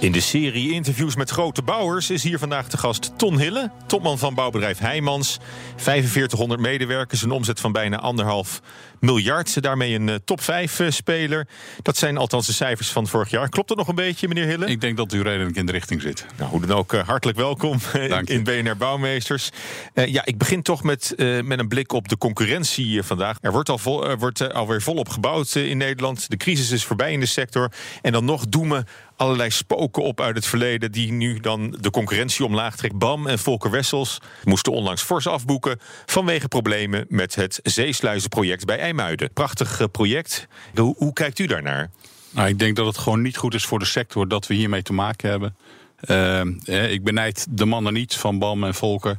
In de serie interviews met grote bouwers is hier vandaag de gast Ton Hille, topman van bouwbedrijf Heijmans. 4500 medewerkers, een omzet van bijna anderhalf miljard. Daarmee een eh, top 5 eh, speler. Dat zijn althans de cijfers van vorig jaar. Klopt dat nog een beetje, meneer Hille? Ik denk dat u redelijk in de richting zit. Nou, hoe dan ook, eh, hartelijk welkom in BNR Bouwmeesters. ja, ik begin toch met, met een blik op de concurrentie vandaag. Er wordt, al vol, wordt alweer volop gebouwd in Nederland. De crisis is voorbij in de sector. En dan nog doemen allerlei spoken op uit het verleden... die nu dan de concurrentie omlaag trekt. BAM en Volker Wessels moesten onlangs fors afboeken... vanwege problemen met het zeesluizenproject bij IJmuiden. Prachtig eh, project. Hoe, hoe kijkt u daarnaar? Nou, ik denk dat het gewoon niet goed is voor de sector dat we hiermee te maken hebben. Uh, ik benijd de mannen niet van BAM en Volker.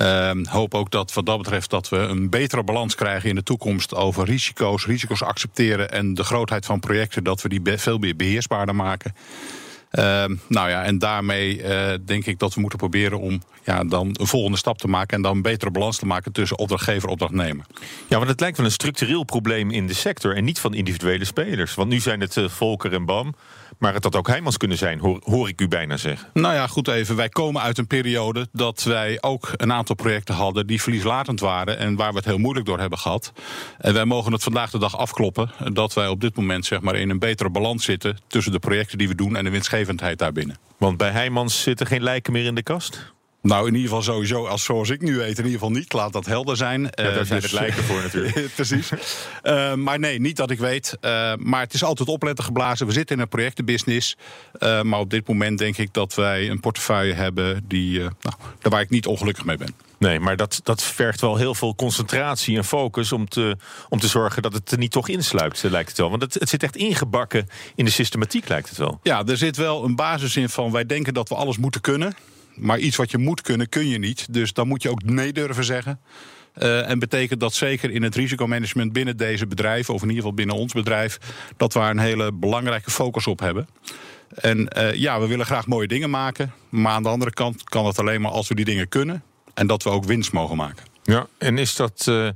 Uh, hoop ook dat wat dat betreft dat we een betere balans krijgen in de toekomst over risico's, risico's accepteren en de grootheid van projecten, dat we die veel meer beheersbaarder maken. Uh, nou ja, en daarmee uh, denk ik dat we moeten proberen om ja, dan een volgende stap te maken en dan een betere balans te maken tussen opdrachtgever en opdrachtnemer. Ja, want het lijkt wel een structureel probleem in de sector en niet van individuele spelers. Want nu zijn het uh, Volker en BAM. Maar het had ook Heijmans kunnen zijn, hoor, hoor, ik u bijna zeggen. Nou ja, goed even. Wij komen uit een periode dat wij ook een aantal projecten hadden die verlieslatend waren en waar we het heel moeilijk door hebben gehad. En wij mogen het vandaag de dag afkloppen dat wij op dit moment zeg maar, in een betere balans zitten tussen de projecten die we doen en de winstgevendheid daarbinnen. Want bij Heijmans zitten geen lijken meer in de kast? Nou, in ieder geval sowieso, als zoals ik nu weet, in ieder geval niet. Laat dat helder zijn. Ja, daar uh, zijn dus, het lijken voor natuurlijk. precies. Uh, maar nee, niet dat ik weet. Uh, maar het is altijd opletten geblazen. We zitten in een projectenbusiness. maar op dit moment denk ik dat wij een portefeuille hebben die, nou, daar waar ik niet ongelukkig mee ben. Nee, maar dat, dat vergt wel heel veel concentratie en focus om te, om te zorgen dat het er niet toch insluipt, lijkt het wel. Want het, het zit echt ingebakken in de systematiek, lijkt het wel. Ja, er zit wel een basis in van wij denken dat we alles moeten kunnen. Maar iets wat je moet kunnen, kun je niet. Dus dan moet je ook nee durven zeggen. Uh, en betekent dat zeker in het risicomanagement binnen deze bedrijven, of in ieder geval binnen ons bedrijf, dat we een hele belangrijke focus op hebben. En uh, ja, we willen graag mooie dingen maken. Maar aan de andere kant kan dat alleen maar als we die dingen kunnen. En dat we ook winst mogen maken. Ja, en is dat. Uh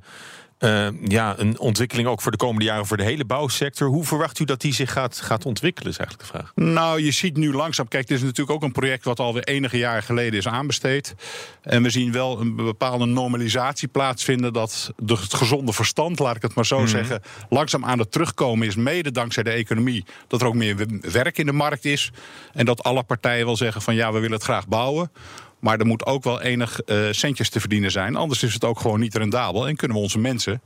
uh, ja, een ontwikkeling ook voor de komende jaren voor de hele bouwsector. Hoe verwacht u dat die zich gaat, gaat ontwikkelen, is eigenlijk de vraag. Nou, je ziet nu langzaam. Kijk, dit is natuurlijk ook een project wat alweer enige jaren geleden is aanbesteed. En we zien wel een bepaalde normalisatie plaatsvinden. Dat het gezonde verstand, laat ik het maar zo mm -hmm. zeggen, langzaam aan het terugkomen is. Mede dankzij de economie. Dat er ook meer werk in de markt is. En dat alle partijen wel zeggen van ja, we willen het graag bouwen. Maar er moet ook wel enig uh, centjes te verdienen zijn. Anders is het ook gewoon niet rendabel. En kunnen we onze mensen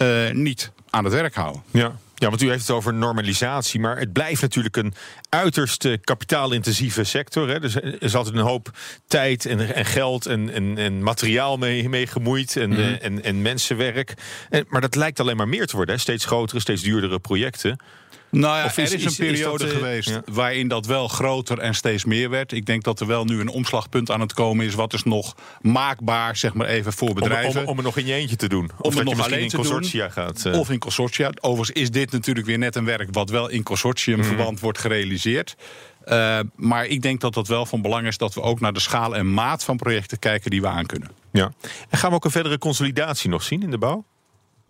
uh, niet aan het werk houden. Ja. Ja, want u heeft het over normalisatie, maar het blijft natuurlijk een uiterst kapitaalintensieve sector. Hè. Dus er is altijd een hoop tijd en, en geld en, en, en, materiaal mee, mee gemoeid en, -hmm. en, en mensenwerk. En, maar dat lijkt alleen maar meer te worden. Hè. Steeds grotere, steeds duurdere projecten. Nou ja, of is, er is een periode is dat, geweest ja. waarin dat wel groter en steeds meer werd. Ik denk dat er wel nu een omslagpunt aan het komen is. Wat is nog maakbaar, zeg maar even voor bedrijven. Om, om, om er nog in je eentje te doen. Om of er nog alleen in consortia doen, gaat. Uh. Of in consortia. Overigens is dit natuurlijk weer net een werk wat wel in consortiumverband mm. wordt gerealiseerd. Uh, maar ik denk dat dat wel van belang is dat we ook naar de schaal en maat van projecten kijken die we aan kunnen. Ja. En gaan we ook een verdere consolidatie nog zien in de bouw?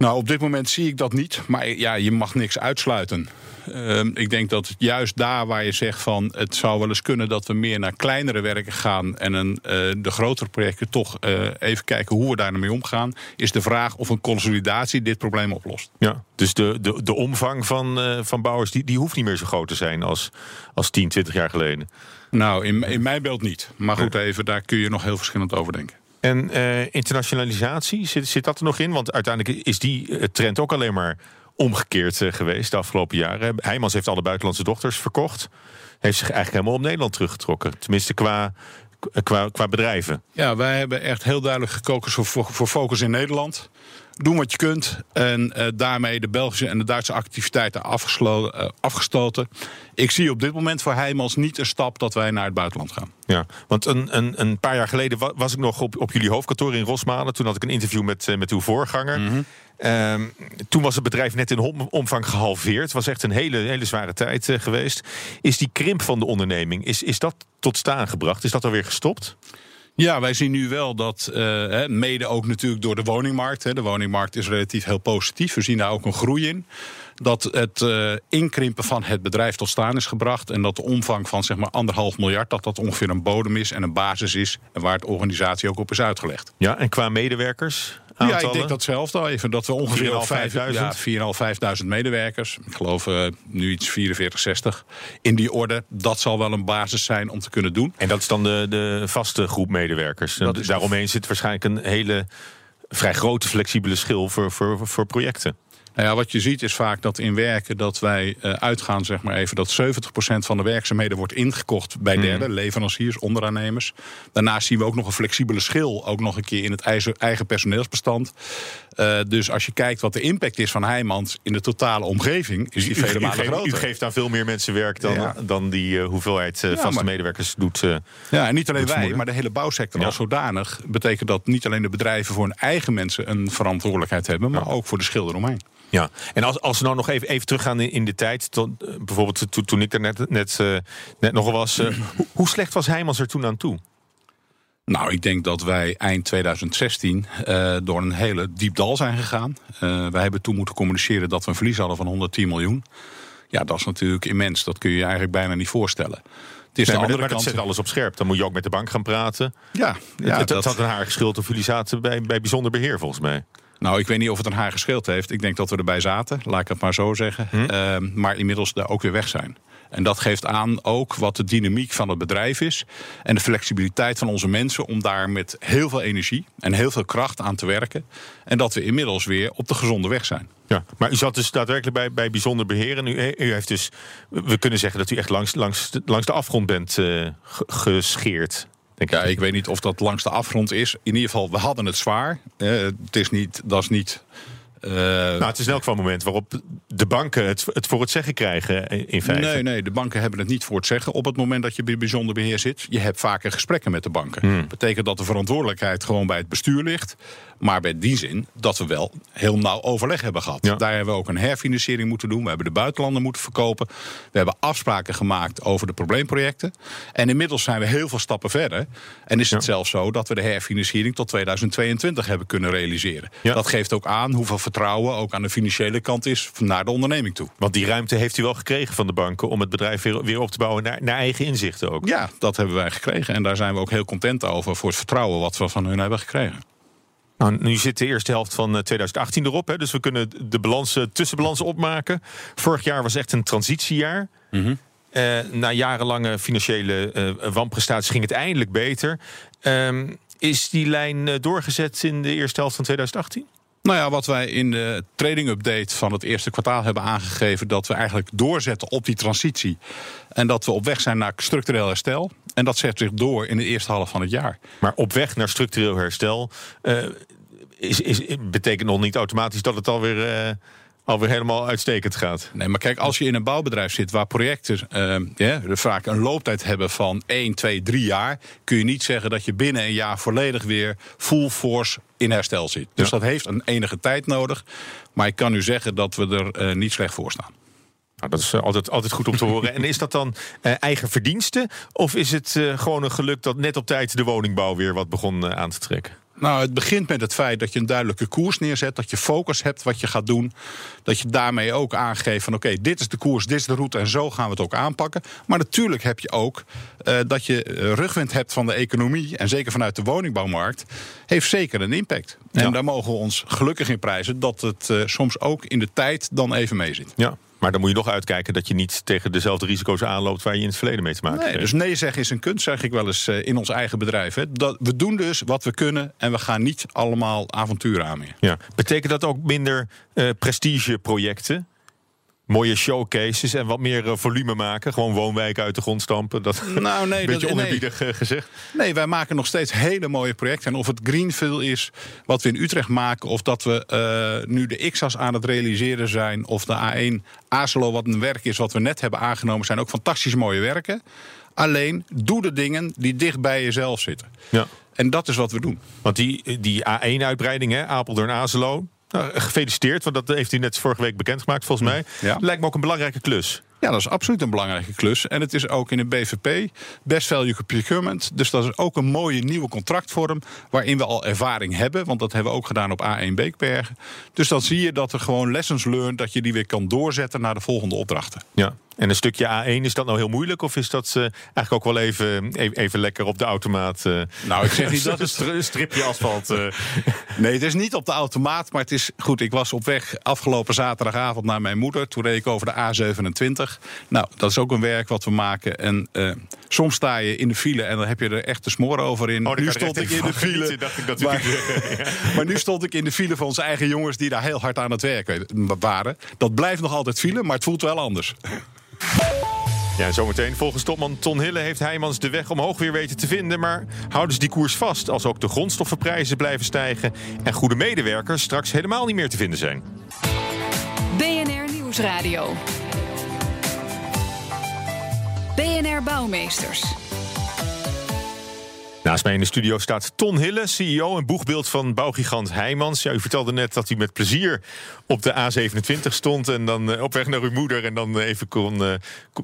Nou, op dit moment zie ik dat niet. Maar ja, je mag niks uitsluiten. Uh, ik denk dat juist daar waar je zegt van het zou wel eens kunnen dat we meer naar kleinere werken gaan en een, uh, de grotere projecten toch uh, even kijken hoe we daar mee omgaan, is de vraag of een consolidatie dit probleem oplost. Ja, dus de, de, de omvang van, van bouwers die, die hoeft niet meer zo groot te zijn als, als 10, 20 jaar geleden. Nou, in, in mijn beeld niet. Maar goed, even, daar kun je nog heel verschillend over denken. En uh, internationalisatie, zit, zit dat er nog in? Want uiteindelijk is die trend ook alleen maar omgekeerd uh, geweest de afgelopen jaren. Heijmans heeft alle buitenlandse dochters verkocht. Heeft zich eigenlijk helemaal op Nederland teruggetrokken. Tenminste qua, qua, qua bedrijven. Ja, wij hebben echt heel duidelijk gekozen voor, voor focus in Nederland. Doen wat je kunt. En uh, daarmee de Belgische en de Duitse activiteiten uh, afgestoten. Ik zie op dit moment voor Heijmans niet een stap dat wij naar het buitenland gaan. Ja, want een, een, een paar jaar geleden was ik nog op, op jullie hoofdkantoor in Rosmalen. Toen had ik een interview met, uh, met uw voorganger. Mm -hmm. uh, toen was het bedrijf net in omvang gehalveerd. Het was echt een hele, hele zware tijd uh, geweest. Is die krimp van de onderneming, is, is dat tot staan gebracht? Is dat alweer gestopt? Ja, wij zien nu wel dat, uh, mede ook natuurlijk door de woningmarkt. De woningmarkt is relatief heel positief. We zien daar ook een groei in. Dat het uh, inkrimpen van het bedrijf tot staan is gebracht. En dat de omvang van zeg maar anderhalf miljard, dat dat ongeveer een bodem is en een basis is. En waar de organisatie ook op is uitgelegd. Ja, en qua medewerkers? Ja, ik denk datzelfde al even. Dat we ongeveer 4.500 ja, 4.500 medewerkers. Ik geloof uh, nu iets 44, 60. In die orde, dat zal wel een basis zijn om te kunnen doen. En dat is dan de, de vaste groep medewerkers. En daaromheen zit waarschijnlijk een hele vrij grote flexibele schil voor, voor, voor projecten. Nou ja, wat je ziet is vaak dat in werken dat wij uh, uitgaan, zeg maar even, dat 70% van de werkzaamheden wordt ingekocht bij mhm. derden, leveranciers, onderaannemers. Daarnaast zien we ook nog een flexibele schil, ook nog een keer in het eigen personeelsbestand. Uh, dus als je kijkt wat de impact is van Heijmans in de totale omgeving, is die vele malen groter. U geeft aan veel meer mensen werk dan, ja. dan die uh, hoeveelheid ja, vaste maar, medewerkers doet. ja, en niet alleen wij, maar de hele bouwsector ja. als zodanig betekent dat niet alleen de bedrijven voor hun eigen mensen een verantwoordelijkheid hebben, maar ook voor de schil eromheen. Ja, en als, als we nou nog even, even teruggaan in, in de tijd, tot, uh, bijvoorbeeld to, toen ik er net, net, uh, net nog was, uh, hoe, hoe, slecht was Heijmans er toen aan toe? Nou, ik denk dat wij eind 2016 door een hele diep dal zijn gegaan. wij hebben toen moeten communiceren dat we een verlies hadden van 110 miljoen. Ja, dat is natuurlijk immens. Dat kun je je eigenlijk bijna niet voorstellen. Het is nee, de andere maar kant. zet alles op scherp. Dan moet je ook met de bank gaan praten. Ja, ja het, dat... had een haar geschild of jullie zaten bij, bij bijzonder beheer volgens mij. Nou, ik weet niet of het een haar gescheeld heeft. Ik denk dat we erbij zaten, laat ik het maar zo zeggen. Hm? Uh, maar inmiddels daar ook weer weg zijn. En dat geeft aan ook wat de dynamiek van het bedrijf is. En de flexibiliteit van onze mensen om daar met heel veel energie en heel veel kracht aan te werken. En dat we inmiddels weer op de gezonde weg zijn. Ja, maar u zat dus daadwerkelijk bij, bij bijzonder beheer. En u, u heeft dus, we kunnen zeggen dat u echt langs, langs, langs de afgrond bent uh, gescheerd. Ja, ik weet niet of dat langs de afgrond is. In ieder geval, we hadden het zwaar. Uh, het is niet, dat is niet uh, nou, het is in elk geval een moment waarop de banken het, het, voor het zeggen krijgen, in feite. Nee, nee, de banken hebben het niet voor het zeggen op het moment dat je bij bijzonder beheer zit. Je hebt vaker gesprekken met de banken. Hmm. betekent dat de verantwoordelijkheid gewoon bij het bestuur ligt. Maar bij die zin dat we wel heel nauw overleg hebben gehad. Daar hebben we ook een herfinanciering moeten doen. We hebben de buitenlanden moeten verkopen. We hebben afspraken gemaakt over de probleemprojecten. En inmiddels zijn we heel veel stappen verder. En is het zelfs zo dat we de herfinanciering tot 2022 hebben kunnen realiseren. Dat geeft ook aan hoeveel vertrouwen ook aan de financiële kant is naar de onderneming toe. Want die ruimte heeft u wel gekregen van de banken om het bedrijf weer, weer op te bouwen naar, naar eigen inzichten ook. Ja, dat hebben wij gekregen. En daar zijn we ook heel content over voor het vertrouwen wat we van hun hebben gekregen. Nou, nu zit de eerste helft van 2018 erop, hè, dus we kunnen de balansen, tussenbalansen opmaken. Vorig jaar was echt een transitiejaar. Mm uh, na jarenlange financiële uh, wanprestaties ging het eindelijk beter. Uh, is die lijn doorgezet in de eerste helft van 2018? Nou ja, wat wij in de trading update van het eerste kwartaal hebben aangegeven, dat we eigenlijk doorzetten op die transitie. En dat we op weg zijn naar structureel herstel. En dat zet zich door in de eerste half van het jaar. Maar op weg naar structureel herstel uh, is, is, betekent nog niet automatisch dat het alweer. Uh, alweer helemaal uitstekend gaat. Nee, maar kijk, als je in een bouwbedrijf zit waar projecten uh, ja, vaak een looptijd hebben van 1, 2, 3 jaar, kun je niet zeggen dat je binnen een jaar volledig weer full force in herstel zit. Dus ja. dat heeft een enige tijd nodig. Maar ik kan u zeggen dat we er uh, niet slecht voor staan. Nou, dat is altijd, altijd goed om te horen. En is dat dan eigen verdienste? Of is het gewoon een geluk dat net op tijd de woningbouw weer wat begon aan te trekken? Nou, het begint met het feit dat je een duidelijke koers neerzet. Dat je focus hebt wat je gaat doen. Dat je daarmee ook aangeeft van oké, dit is de koers, dit is de route en zo gaan we het ook aanpakken. Maar natuurlijk heb je ook uh, dat je rugwind hebt van de economie. En zeker vanuit de woningbouwmarkt. Heeft zeker een impact. En daar mogen we ons gelukkig in prijzen dat het uh, soms ook in de tijd dan even mee zit. Ja. Maar dan moet je nog uitkijken dat je niet tegen dezelfde risico's aanloopt waar je in het verleden mee te maken hebt. Nee, dus nee zeggen is een kunst, zeg ik wel eens uh, in ons eigen bedrijf. Hè. Dat, we doen dus wat we kunnen en we gaan niet allemaal avonturen aan meer. Ja. Betekent dat ook minder uh, prestigeprojecten? Mooie showcases en wat meer eh, volume maken. Gewoon woonwijken uit de grond stampen. Dat nou, nee, een beetje dat, onerbiedig nee. gezegd. Nee, wij maken nog steeds hele mooie projecten. En of het Greenfield is wat we in Utrecht maken... of dat we uh, nu de XAS aan het realiseren zijn... of de A1 Azelo, wat een werk is wat we net hebben aangenomen... zijn ook fantastisch mooie werken. Alleen, doe de dingen die dicht bij jezelf zitten. Ja. En dat is wat we doen. Want die, die A1-uitbreiding, Apeldoorn-Azelo... Nou, gefeliciteerd, want dat heeft u net vorige week bekendgemaakt, volgens mij. Ja. Lijkt me ook een belangrijke klus. Ja, dat is absoluut een belangrijke klus. En het is ook in de BVP, Best Value Procurement. Dus dat is ook een mooie nieuwe contractvorm... waarin we al ervaring hebben. Want dat hebben we ook gedaan op A1 Beekbergen. Dus dan zie je dat er gewoon lessons learned... dat je die weer kan doorzetten naar de volgende opdrachten. Ja, en een stukje A1, is dat nou heel moeilijk? Of is dat uh, eigenlijk ook wel even, even, even, lekker op de automaat? Uh, nou, ik zeg niet dat het een stripje asfalt. Uh. Nee, het is niet op de automaat. Maar het is goed. Ik was op weg afgelopen zaterdagavond naar mijn moeder. Toen reed ik over de A27. Nou, dat is ook een werk wat we maken. En soms sta je in de file en dan heb je er echt de smoor over in. Oh, nu stond ik in de file. Dacht ik dat maar, maar nu stond ik in de file van onze eigen jongens die daar heel hard aan het werken waren. Dat blijft nog altijd file, maar het voelt wel anders. Ja, zometeen. Volgens topman Ton Hille heeft Heijmans de weg omhoog weer weten te vinden. Maar houden ze die koers vast als ook de grondstoffenprijzen blijven stijgen... en goede medewerkers straks helemaal niet meer te vinden zijn? BNR Nieuwsradio. BNR Bouwmeesters. Naast mij in de studio staat Ton Hille, CEO en boegbeeld van bouwgigant Heijmans. Ja, u vertelde net dat u met plezier op de A27 stond en dan uh, op weg naar uw moeder en dan even kon, uh,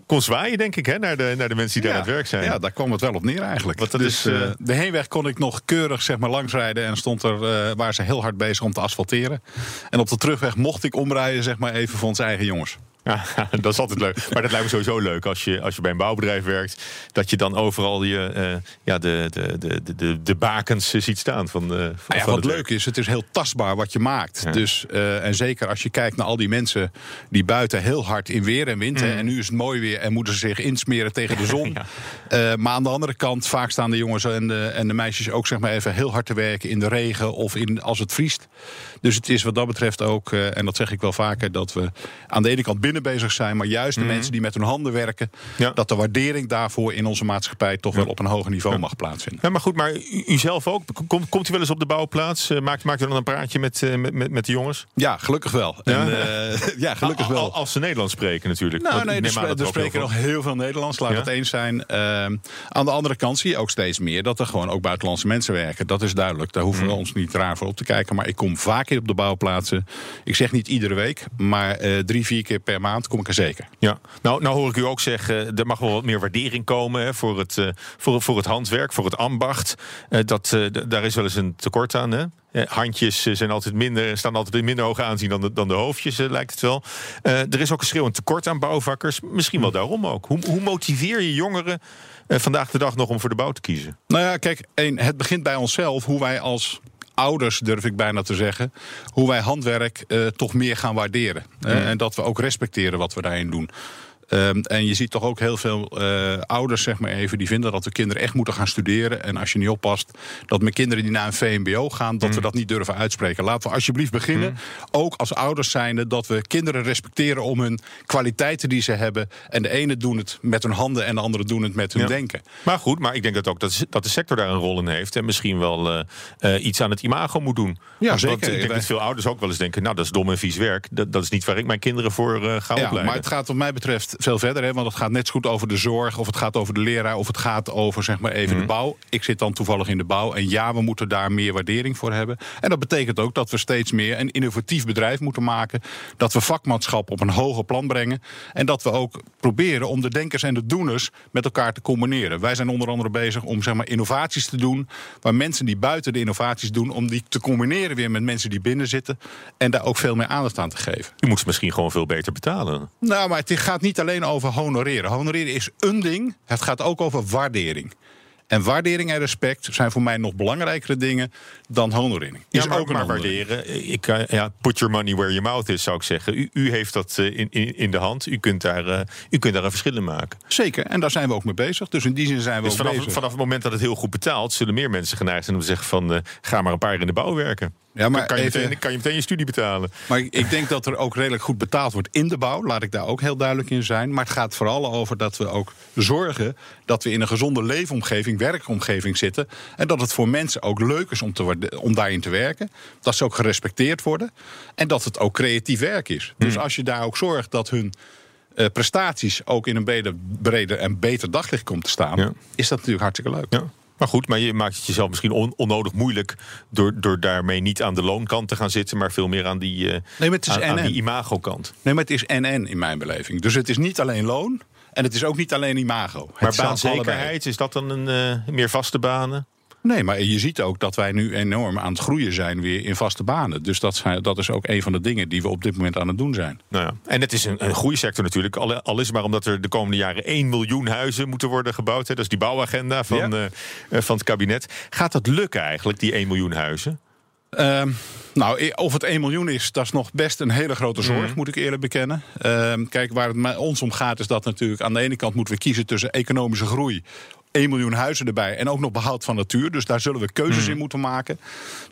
kon zwaaien, denk ik, hè, naar, de, naar de mensen die ja, daar aan het werk zijn. Ja, daar kwam het wel op neer eigenlijk. Want dat dus, is, uh, de heenweg kon ik nog keurig zeg maar, langsrijden en stond er, waren ze heel hard bezig om te asfalteren. En op de terugweg mocht ik omrijden, zeg maar even voor onze eigen jongens. Ja, dat is altijd leuk. Maar dat lijkt me sowieso leuk als je, als je bij een bouwbedrijf werkt. Dat je dan overal je, uh, ja, de, de, de, de, de bakens ziet staan. Van, uh, van, ah ja, van wat leuk is, het is heel tastbaar wat je maakt. Ja. Dus, uh, en zeker als je kijkt naar al die mensen die buiten heel hard in weer en wind. Mm. En nu is het mooi weer en moeten ze zich insmeren tegen de zon. ja. maar aan de andere kant, vaak staan de jongens en de, en de meisjes ook zeg maar even heel hard te werken in de regen of in, als het vriest. Dus het is wat dat betreft ook, en dat zeg ik wel vaker, dat we aan de ene kant binnen bezig zijn, maar juist de Mhm. mensen die met hun handen werken, Ja. dat de waardering daarvoor in onze maatschappij toch wel op een hoger niveau mag plaatsvinden. Ja, maar goed, maar u, u zelf ook? Komt, komt u wel eens op de bouwplaats? Uh, maakt, maakt u dan een praatje met, uh, met, met de jongens? Ja, gelukkig wel. Ja? En, uh, ja, gelukkig wel. al, als ze Nederlands spreken natuurlijk. Nou, nee, er, spre- er heel spreken nog heel veel Nederlands, laat het eens zijn. Ehm, aan de andere kant zie je ook steeds meer dat er gewoon ook buitenlandse mensen werken. Dat is duidelijk. Daar hoeven we Mhm. ons niet raar voor op te kijken. Maar ik kom vaker op de bouwplaatsen. Ik zeg niet iedere week, maar eh, drie, vier keer per maand kom ik er zeker. Ja, nou, nou hoor ik u ook zeggen, er mag wel wat meer waardering komen hè, voor, het, eh, voor, voor het handwerk, voor het ambacht. Eh, dat, eh, daar is wel eens een tekort aan. Hè? Handjes zijn altijd minder, staan altijd in minder hoog aanzien dan de, dan de hoofdjes, lijkt het wel. Er is ook een schreeuwend tekort aan bouwvakkers. Misschien wel daarom ook. Hoe, hoe motiveer je jongeren vandaag de dag nog om voor de bouw te kiezen? Nou ja, kijk, één, het begint bij onszelf. Hoe wij als ouders, durf ik bijna te zeggen, hoe wij handwerk eh, toch meer gaan waarderen. Eh, en dat we ook respecteren wat we daarin doen. Um, en je ziet toch ook heel veel uh, ouders, zeg maar even, die vinden dat de kinderen echt moeten gaan studeren. En als je niet oppast, dat mijn kinderen die naar een VMBO gaan, dat mm. we dat niet durven uitspreken. Laten we alsjeblieft beginnen, mm. ook als ouders zijnde, dat we kinderen respecteren om hun kwaliteiten die ze hebben. En de ene doen het met hun handen en de andere doen het met hun Ja. denken. Maar goed, maar ik denk dat ook dat, dat de sector daar een rol in heeft. En misschien wel eh, eh, iets aan het imago moet doen. Ja, Want zeker. Ik denk Wij- dat veel ouders ook wel eens denken: nou, dat is dom en vies werk. Dat, dat is niet waar ik mijn kinderen voor eh, ga Ja, opleiden. maar het gaat wat mij betreft veel verder. Hè, want het gaat net zo goed over de zorg, of het gaat over de leraar, of het gaat over zeg maar even Mhm. de bouw. Ik zit dan toevallig in de bouw. En ja, we moeten daar meer waardering voor hebben. En dat betekent ook dat we steeds meer een innovatief bedrijf moeten maken. Dat we vakmanschap op een hoger plan brengen. En dat we ook proberen om de denkers en de doeners met elkaar te combineren. Wij zijn onder andere bezig om zeg maar, innovaties te doen. Waar mensen die buiten de innovaties doen, om die te combineren weer met mensen die binnen zitten. En daar ook veel meer aandacht aan te geven. U moet ze misschien gewoon veel beter betalen. Nou, maar het gaat niet alleen over honoreren. Honoreren is een ding. Het gaat ook over waardering. En waardering en respect zijn voor mij nog belangrijkere dingen dan honorering. Is ja, maar, ook maar waarderen. Ik, eh, ja, put your money where your mouth is, zou ik zeggen. U, u heeft dat eh, in, in, in de hand. U kunt, daar, eh, u kunt daar een verschil in maken. Zeker, en daar zijn we ook mee bezig. Dus in die zin zijn we Dus ook vanaf, bezig. vanaf het moment dat het heel goed betaalt, zullen meer mensen geneigd zijn om te zeggen van ga maar een paar in de bouw werken. Ja, maar kan, je meteen, kan je meteen je studie betalen. Maar ik denk dat er ook redelijk goed betaald wordt in de bouw. Laat ik daar ook heel duidelijk in zijn. Maar het gaat vooral over dat we ook zorgen dat we in een gezonde leefomgeving, werkomgeving zitten. En dat het voor mensen ook leuk is om, te, om daarin te werken. Dat ze ook gerespecteerd worden. En dat het ook creatief werk is. Dus hmm. als je daar ook zorgt dat hun uh, prestaties ook in een breder, breder en beter daglicht komt te staan, is dat natuurlijk hartstikke leuk. Ja. Maar goed, maar je maakt het jezelf misschien onnodig moeilijk door, door daarmee niet aan de loonkant te gaan zitten, maar veel meer aan die, uh, nee, maar het is aan, aan die imago-kant. Nee, maar het is NN in mijn beleving. Dus het is niet alleen loon en het is ook niet alleen imago. Maar baanzekerheid, is dat dan een uh, meer vaste banen? Nee, maar je ziet ook dat wij nu enorm aan het groeien zijn weer in vaste banen. Dus dat, zijn, dat is ook een van de dingen die we op dit moment aan het doen zijn. Nou ja. En het is een, een groeisector natuurlijk. Al, al is het maar omdat er de komende jaren 1 miljoen huizen moeten worden gebouwd. Hè. Dat is die bouwagenda van, uh, van het kabinet. Gaat dat lukken eigenlijk, die 1 miljoen huizen? Uh, nou, of het 1 miljoen is, dat is nog best een hele grote zorg, mhm. moet ik eerlijk bekennen. Uh, kijk, waar het ons om gaat, is dat natuurlijk aan de ene kant moeten we kiezen tussen economische groei 1 miljoen huizen erbij. En ook nog behoud van natuur. Dus daar zullen we keuzes hmm. in moeten maken.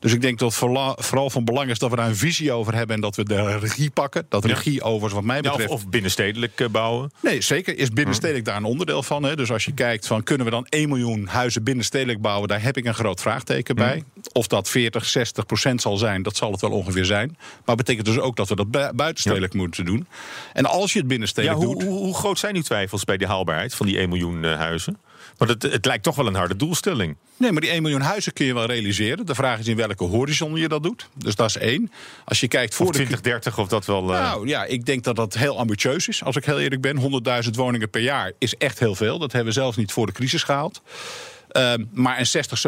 Dus ik denk dat het vooral van belang is dat we daar een visie over hebben. En dat we de regie pakken. Dat regie over, wat mij betreft. of, binnenstedelijk eh, bouwen? Nee, zeker. Is binnenstedelijk hmm. daar een onderdeel van. Hè? Dus als je kijkt van kunnen we dan 1 miljoen huizen binnenstedelijk bouwen. Daar heb ik een groot vraagteken hmm. bij. Of dat 40, 60 procent zal zijn, dat zal het wel ongeveer zijn. Maar betekent dus ook dat we dat buitenstedelijk moeten doen. En als je het binnenstedelijk ja, hoe, doet. Hoe, hoe, groot zijn uw twijfels bij de haalbaarheid van die 1 miljoen uh, huizen? Want het, het lijkt toch wel een harde doelstelling. Nee, maar die 1 miljoen huizen kun je wel realiseren. De vraag is in welke horizon je dat doet. Dus dat is één. Als je kijkt voor of 2030 of dat wel. Uh... Nou ja, ik denk dat dat heel ambitieus is. Als ik heel eerlijk ben, 100.000 woningen per jaar is echt heel veel. Dat hebben we zelfs niet voor de crisis gehaald. Uh, maar een 60,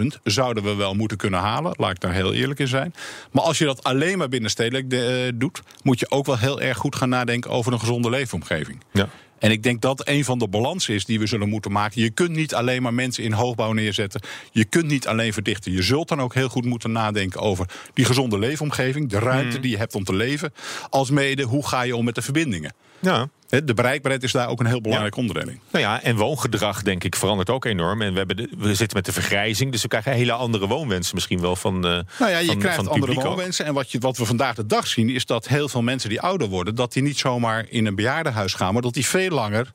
70.000 zouden we wel moeten kunnen halen. Laat ik daar heel eerlijk in zijn. Maar als je dat alleen maar binnenstedelijk uh, doet, moet je ook wel heel erg goed gaan nadenken over een gezonde leefomgeving. Ja. En ik denk dat een van de balansen is die we zullen moeten maken. Je kunt niet alleen maar mensen in hoogbouw neerzetten. Je kunt niet alleen verdichten. Je zult dan ook heel goed moeten nadenken over die gezonde leefomgeving. De ruimte hmm. die je hebt om te leven. Als mede, hoe ga je om met de verbindingen? Ja. De bereikbaarheid is daar ook een heel belangrijk ja. onderdeel in. Nou ja, en woongedrag, denk ik, verandert ook enorm. En we, hebben we zitten met de vergrijzing, dus we krijgen hele andere woonwensen misschien wel van. Uh, nou ja, je krijgt andere woonwensen. En wat, je, wat we vandaag de dag zien, is dat heel veel mensen die ouder worden, dat die niet zomaar in een bejaardenhuis gaan, maar dat die veel langer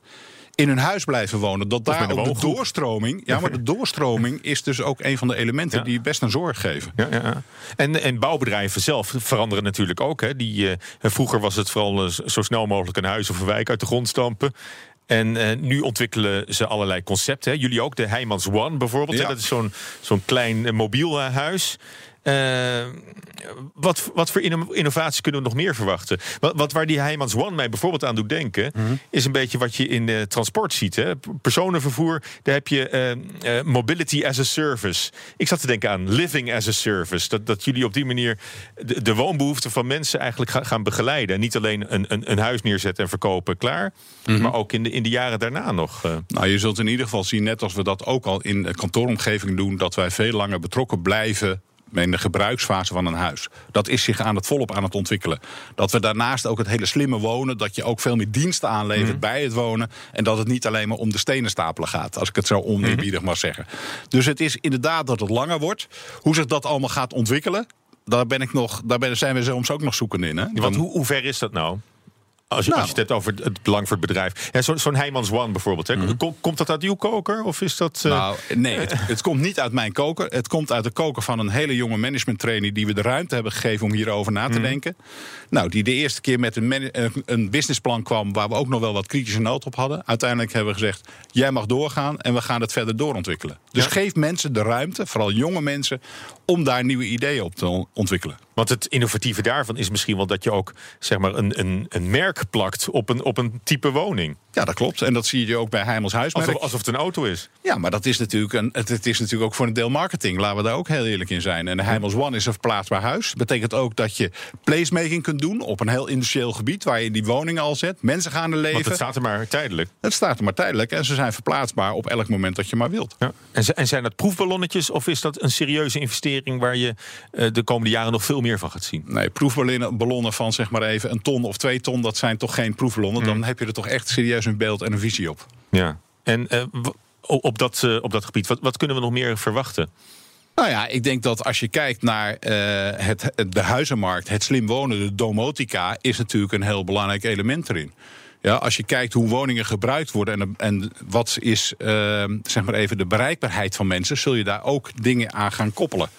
in hun huis blijven wonen. Dat daar ook de doorstroming. Ja, maar de doorstroming is dus ook een van de elementen die best een zorg geven. Ja, ja. En, en bouwbedrijven zelf veranderen natuurlijk ook. Hè. Die, uh, vroeger was het vooral uh, zo snel mogelijk een huis of een wijk uit de grond stampen. En uh, nu ontwikkelen ze allerlei concepten. Hè. Jullie ook, de Heijmans One bijvoorbeeld. Ja. Dat is zo'n zo'n klein mobiel huis. Uh, wat, wat voor innovaties kunnen we nog meer verwachten? Wat, wat waar die Heijmans One mij bijvoorbeeld aan doet denken, mhm. is een beetje wat je in uh, transport ziet. Hè? Personenvervoer, daar heb je uh, mobility as a service. Ik zat te denken aan living as a service. Dat, dat jullie op die manier de, de woonbehoeften van mensen eigenlijk gaan, gaan begeleiden. En niet alleen een, een, een, huis neerzetten en verkopen, klaar. Mhm. Maar ook in de, in de jaren daarna nog. Nou, je zult in ieder geval zien, net als we dat ook al in de kantooromgeving doen, dat wij veel langer betrokken blijven in de gebruiksfase van een huis. Dat is zich aan het volop aan het ontwikkelen. Dat we daarnaast ook het hele slimme wonen, dat je ook veel meer diensten aanlevert mhm. bij het wonen. En dat het niet alleen maar om de stenen stapelen gaat, als ik het zo oneerbiedig mm mag zeggen. Dus het is inderdaad dat het langer wordt. Hoe zich dat allemaal gaat ontwikkelen, daar, ben ik nog, daar ben, zijn we soms ook nog zoekend in. Hè? Want hoe, hoe ver is dat nou? Als je, als je nou. het hebt over het belang voor het bedrijf. Ja, Zo'n zo Heijmans One bijvoorbeeld. Hè. Mhm. Komt dat uit uw koker? Of is dat, uh... Nou, nee, het, het, komt niet uit mijn koker. Het komt uit de koker van een hele jonge management trainer... die we de ruimte hebben gegeven om hierover na te mhm. denken. Nou, die de eerste keer met een, een businessplan kwam... waar we ook nog wel wat kritische nood op hadden. Uiteindelijk hebben we gezegd, jij mag doorgaan... en we gaan het verder doorontwikkelen. Dus geef mensen de ruimte, vooral jonge mensen... om daar nieuwe ideeën op te ontwikkelen. Want het innovatieve daarvan is misschien wel dat je ook zeg maar, een, een, een merk plakt op een, op een type woning. Ja, dat klopt. En dat zie je ook bij Heimels Huismerk. Alsof, alsof, het een auto is. Ja, maar dat is natuurlijk een, het, het, is natuurlijk ook voor een deel marketing. Laten we daar ook heel eerlijk in zijn. En de Heimels One is een verplaatsbaar huis. Dat betekent ook dat je placemaking kunt doen op een heel industrieel gebied... waar je die woningen al zet. Mensen gaan er leven. Want het staat er maar tijdelijk. Het staat er maar tijdelijk. En ze zijn verplaatsbaar op elk moment dat je maar wilt. Ja. En, zijn dat proefballonnetjes of is dat een serieuze investering... waar je uh, de komende jaren nog veel meer van gaat zien? Nee, proefballonnen van zeg maar even een ton of twee ton... dat zijn toch geen proefballonnen. Dan heb je er toch echt serieus een beeld en een visie op. Ja, en uh, op, dat, uh, op dat gebied, wat, wat kunnen we nog meer verwachten? Nou ja, ik denk dat als je kijkt naar uh, het, de huizenmarkt, het slim wonen, de domotica, is natuurlijk een heel belangrijk element erin. Ja, als je kijkt hoe woningen gebruikt worden en, en wat is uh, zeg maar even de bereikbaarheid van mensen, zul je daar ook dingen aan gaan koppelen.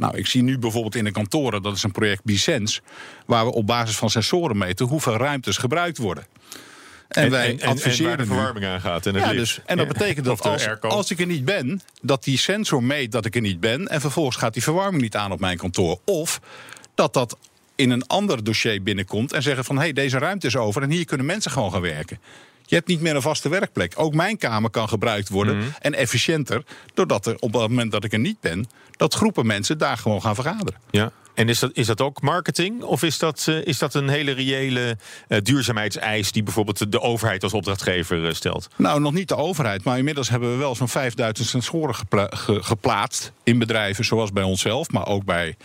Nou, ik zie nu bijvoorbeeld in de kantoren, dat is een project Bicense, waar we op basis van sensoren meten hoeveel ruimtes gebruikt worden. En, wij en, adviseren de verwarming aangaat. En, het ja, dus, en dat betekent dat als, als, ik er niet ben, dat die sensor meet dat ik er niet ben. En vervolgens gaat die verwarming niet aan op mijn kantoor. Of dat dat in een ander dossier binnenkomt en zeggen van hé, hey, deze ruimte is over en hier kunnen mensen gewoon gaan werken. Je hebt niet meer een vaste werkplek. Ook mijn kamer kan gebruikt worden mhm. en efficiënter, doordat er op het moment dat ik er niet ben, dat groepen mensen daar gewoon gaan vergaderen. Ja. En is dat, is dat ook marketing? Of is dat, uh, is dat een hele reële uh, duurzaamheidseis die bijvoorbeeld de overheid als opdrachtgever uh, stelt? Nou, nog niet de overheid, maar inmiddels hebben we wel zo'n 5000 sensoren gepla ge geplaatst in bedrijven zoals bij onszelf, maar ook bij,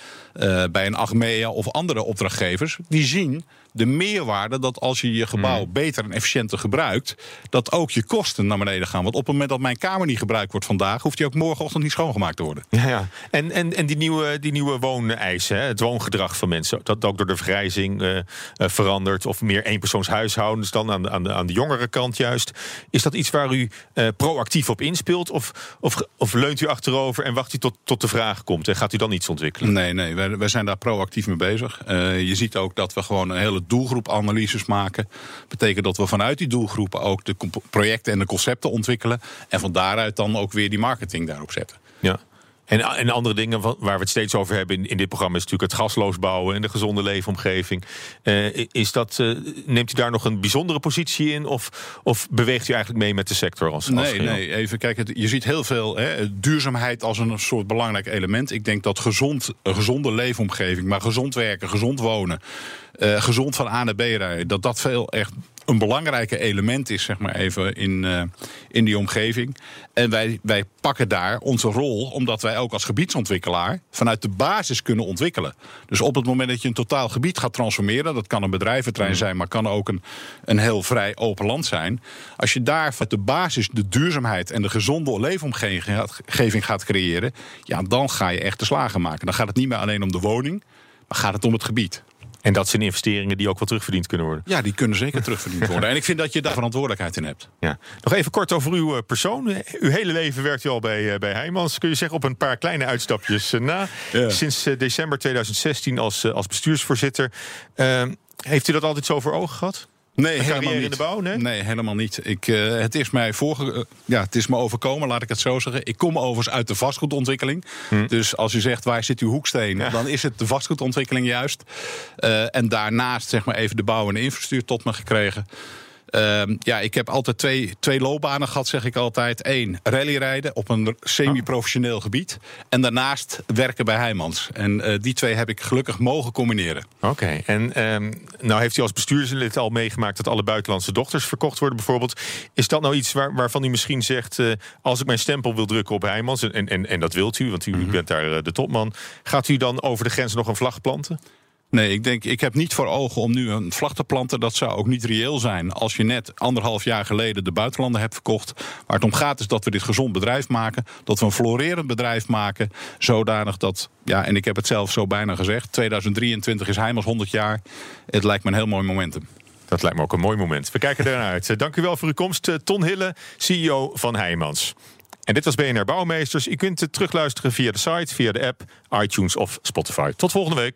bij een Achmea of andere opdrachtgevers. Die zien de meerwaarde dat als je je gebouw hmm. beter en efficiënter gebruikt, dat ook je kosten naar beneden gaan. Want op het moment dat mijn kamer niet gebruikt wordt vandaag, hoeft die ook morgenochtend niet schoongemaakt te worden. Ja, ja. En, en, en die nieuwe, die nieuwe wooneisen, het woongedrag van mensen, dat ook door de vergrijzing uh, verandert, of meer eenpersoonshuishoudens dan aan de, aan, de, aan de jongere kant juist. Is dat iets waar u uh, proactief op inspeelt? Of, of, of leunt u achterover en wacht u tot, tot de vraag komt? En gaat u dan iets ontwikkelen? Nee, nee, wij, wij zijn daar proactief mee bezig. je ziet ook dat we gewoon een hele doelgroepanalyses maken. Betekent dat we vanuit die doelgroepen ook de projecten en de concepten ontwikkelen. En van daaruit dan ook weer die marketing daarop zetten. Ja. En, en andere dingen waar we het steeds over hebben in, in dit programma is natuurlijk het gasloos bouwen en de gezonde leefomgeving. Uh, is dat, uh, neemt u daar nog een bijzondere positie in? Of, of beweegt u eigenlijk mee met de sector als, als Nee, nee, even kijken. Je ziet heel veel hè, duurzaamheid als een soort belangrijk element. Ik denk dat gezond, een gezonde leefomgeving, maar gezond werken, gezond wonen. Uh, gezond van A naar B rijden, dat dat veel echt een belangrijke element is, zeg maar even, in, uh, in die omgeving. En wij, wij pakken daar onze rol, omdat wij ook als gebiedsontwikkelaar vanuit de basis kunnen ontwikkelen. Dus op het moment dat je een totaal gebied gaat transformeren, dat kan een bedrijventerrein mm. zijn, maar kan ook een, een heel vrij open land zijn. Als je daar vanuit de basis de duurzaamheid en de gezonde leefomgeving gaat creëren, ja, dan ga je echt de slagen maken. Dan gaat het niet meer alleen om de woning, maar gaat het om het gebied. En dat zijn investeringen die ook wel terugverdiend kunnen worden. Ja, die kunnen zeker terugverdiend worden. En ik vind dat je daar verantwoordelijkheid in hebt. Ja. Nog even kort over uw eh, persoon. Uw hele leven werkt u al bij, eh, bij Heijmans. Kun je zeggen op een paar kleine uitstapjes eh, na. Sinds december 2016 als, als bestuursvoorzitter. Ehm, heeft u dat altijd zo voor ogen gehad? Nee, helemaal niet. in de bouw? Nee, nee helemaal niet. Ik, uh, het, is mij voorge uh, ja, het is me overkomen, laat ik het zo zeggen. Ik kom overigens uit de vastgoedontwikkeling. Hm. Dus als u zegt waar zit uw hoeksteen, ja. dan is het de vastgoedontwikkeling juist. Uh, en daarnaast zeg maar even de bouw en de infrastructuur tot me gekregen. Uh, ja, ik heb altijd twee, twee loopbanen gehad, zeg ik altijd. Eén, rallyrijden op een semi-professioneel gebied. En daarnaast werken bij Heijmans. En uh, die twee heb ik gelukkig mogen combineren. Oké, en um, nou heeft u als bestuurslid al meegemaakt... dat alle buitenlandse dochters verkocht worden bijvoorbeeld. Is dat nou iets waar, waarvan u misschien zegt... Uh, als ik mijn stempel wil drukken op Heijmans... en, en, en dat wilt u, want u, mm -hmm. bent daar uh, de topman... gaat u dan over de grens nog een vlag planten? Nee, ik denk, ik heb niet voor ogen om nu een vlag te planten. Dat zou ook niet reëel zijn als je net anderhalf jaar geleden de buitenlanden hebt verkocht. Waar het om gaat is dat we dit gezond bedrijf maken. Dat we een florerend bedrijf maken. Zodanig dat, ja, en ik heb het zelf zo bijna gezegd. 2023 is Heimels 100 jaar. Het lijkt me een heel mooi momentum. Dat lijkt me ook een mooi moment. We kijken ernaar uit. Dank u wel voor uw komst. Ton Hille, CEO van Heijmans. En dit was BNR Bouwmeesters. U kunt het terugluisteren via de site, via de app, iTunes of Spotify. Tot volgende week.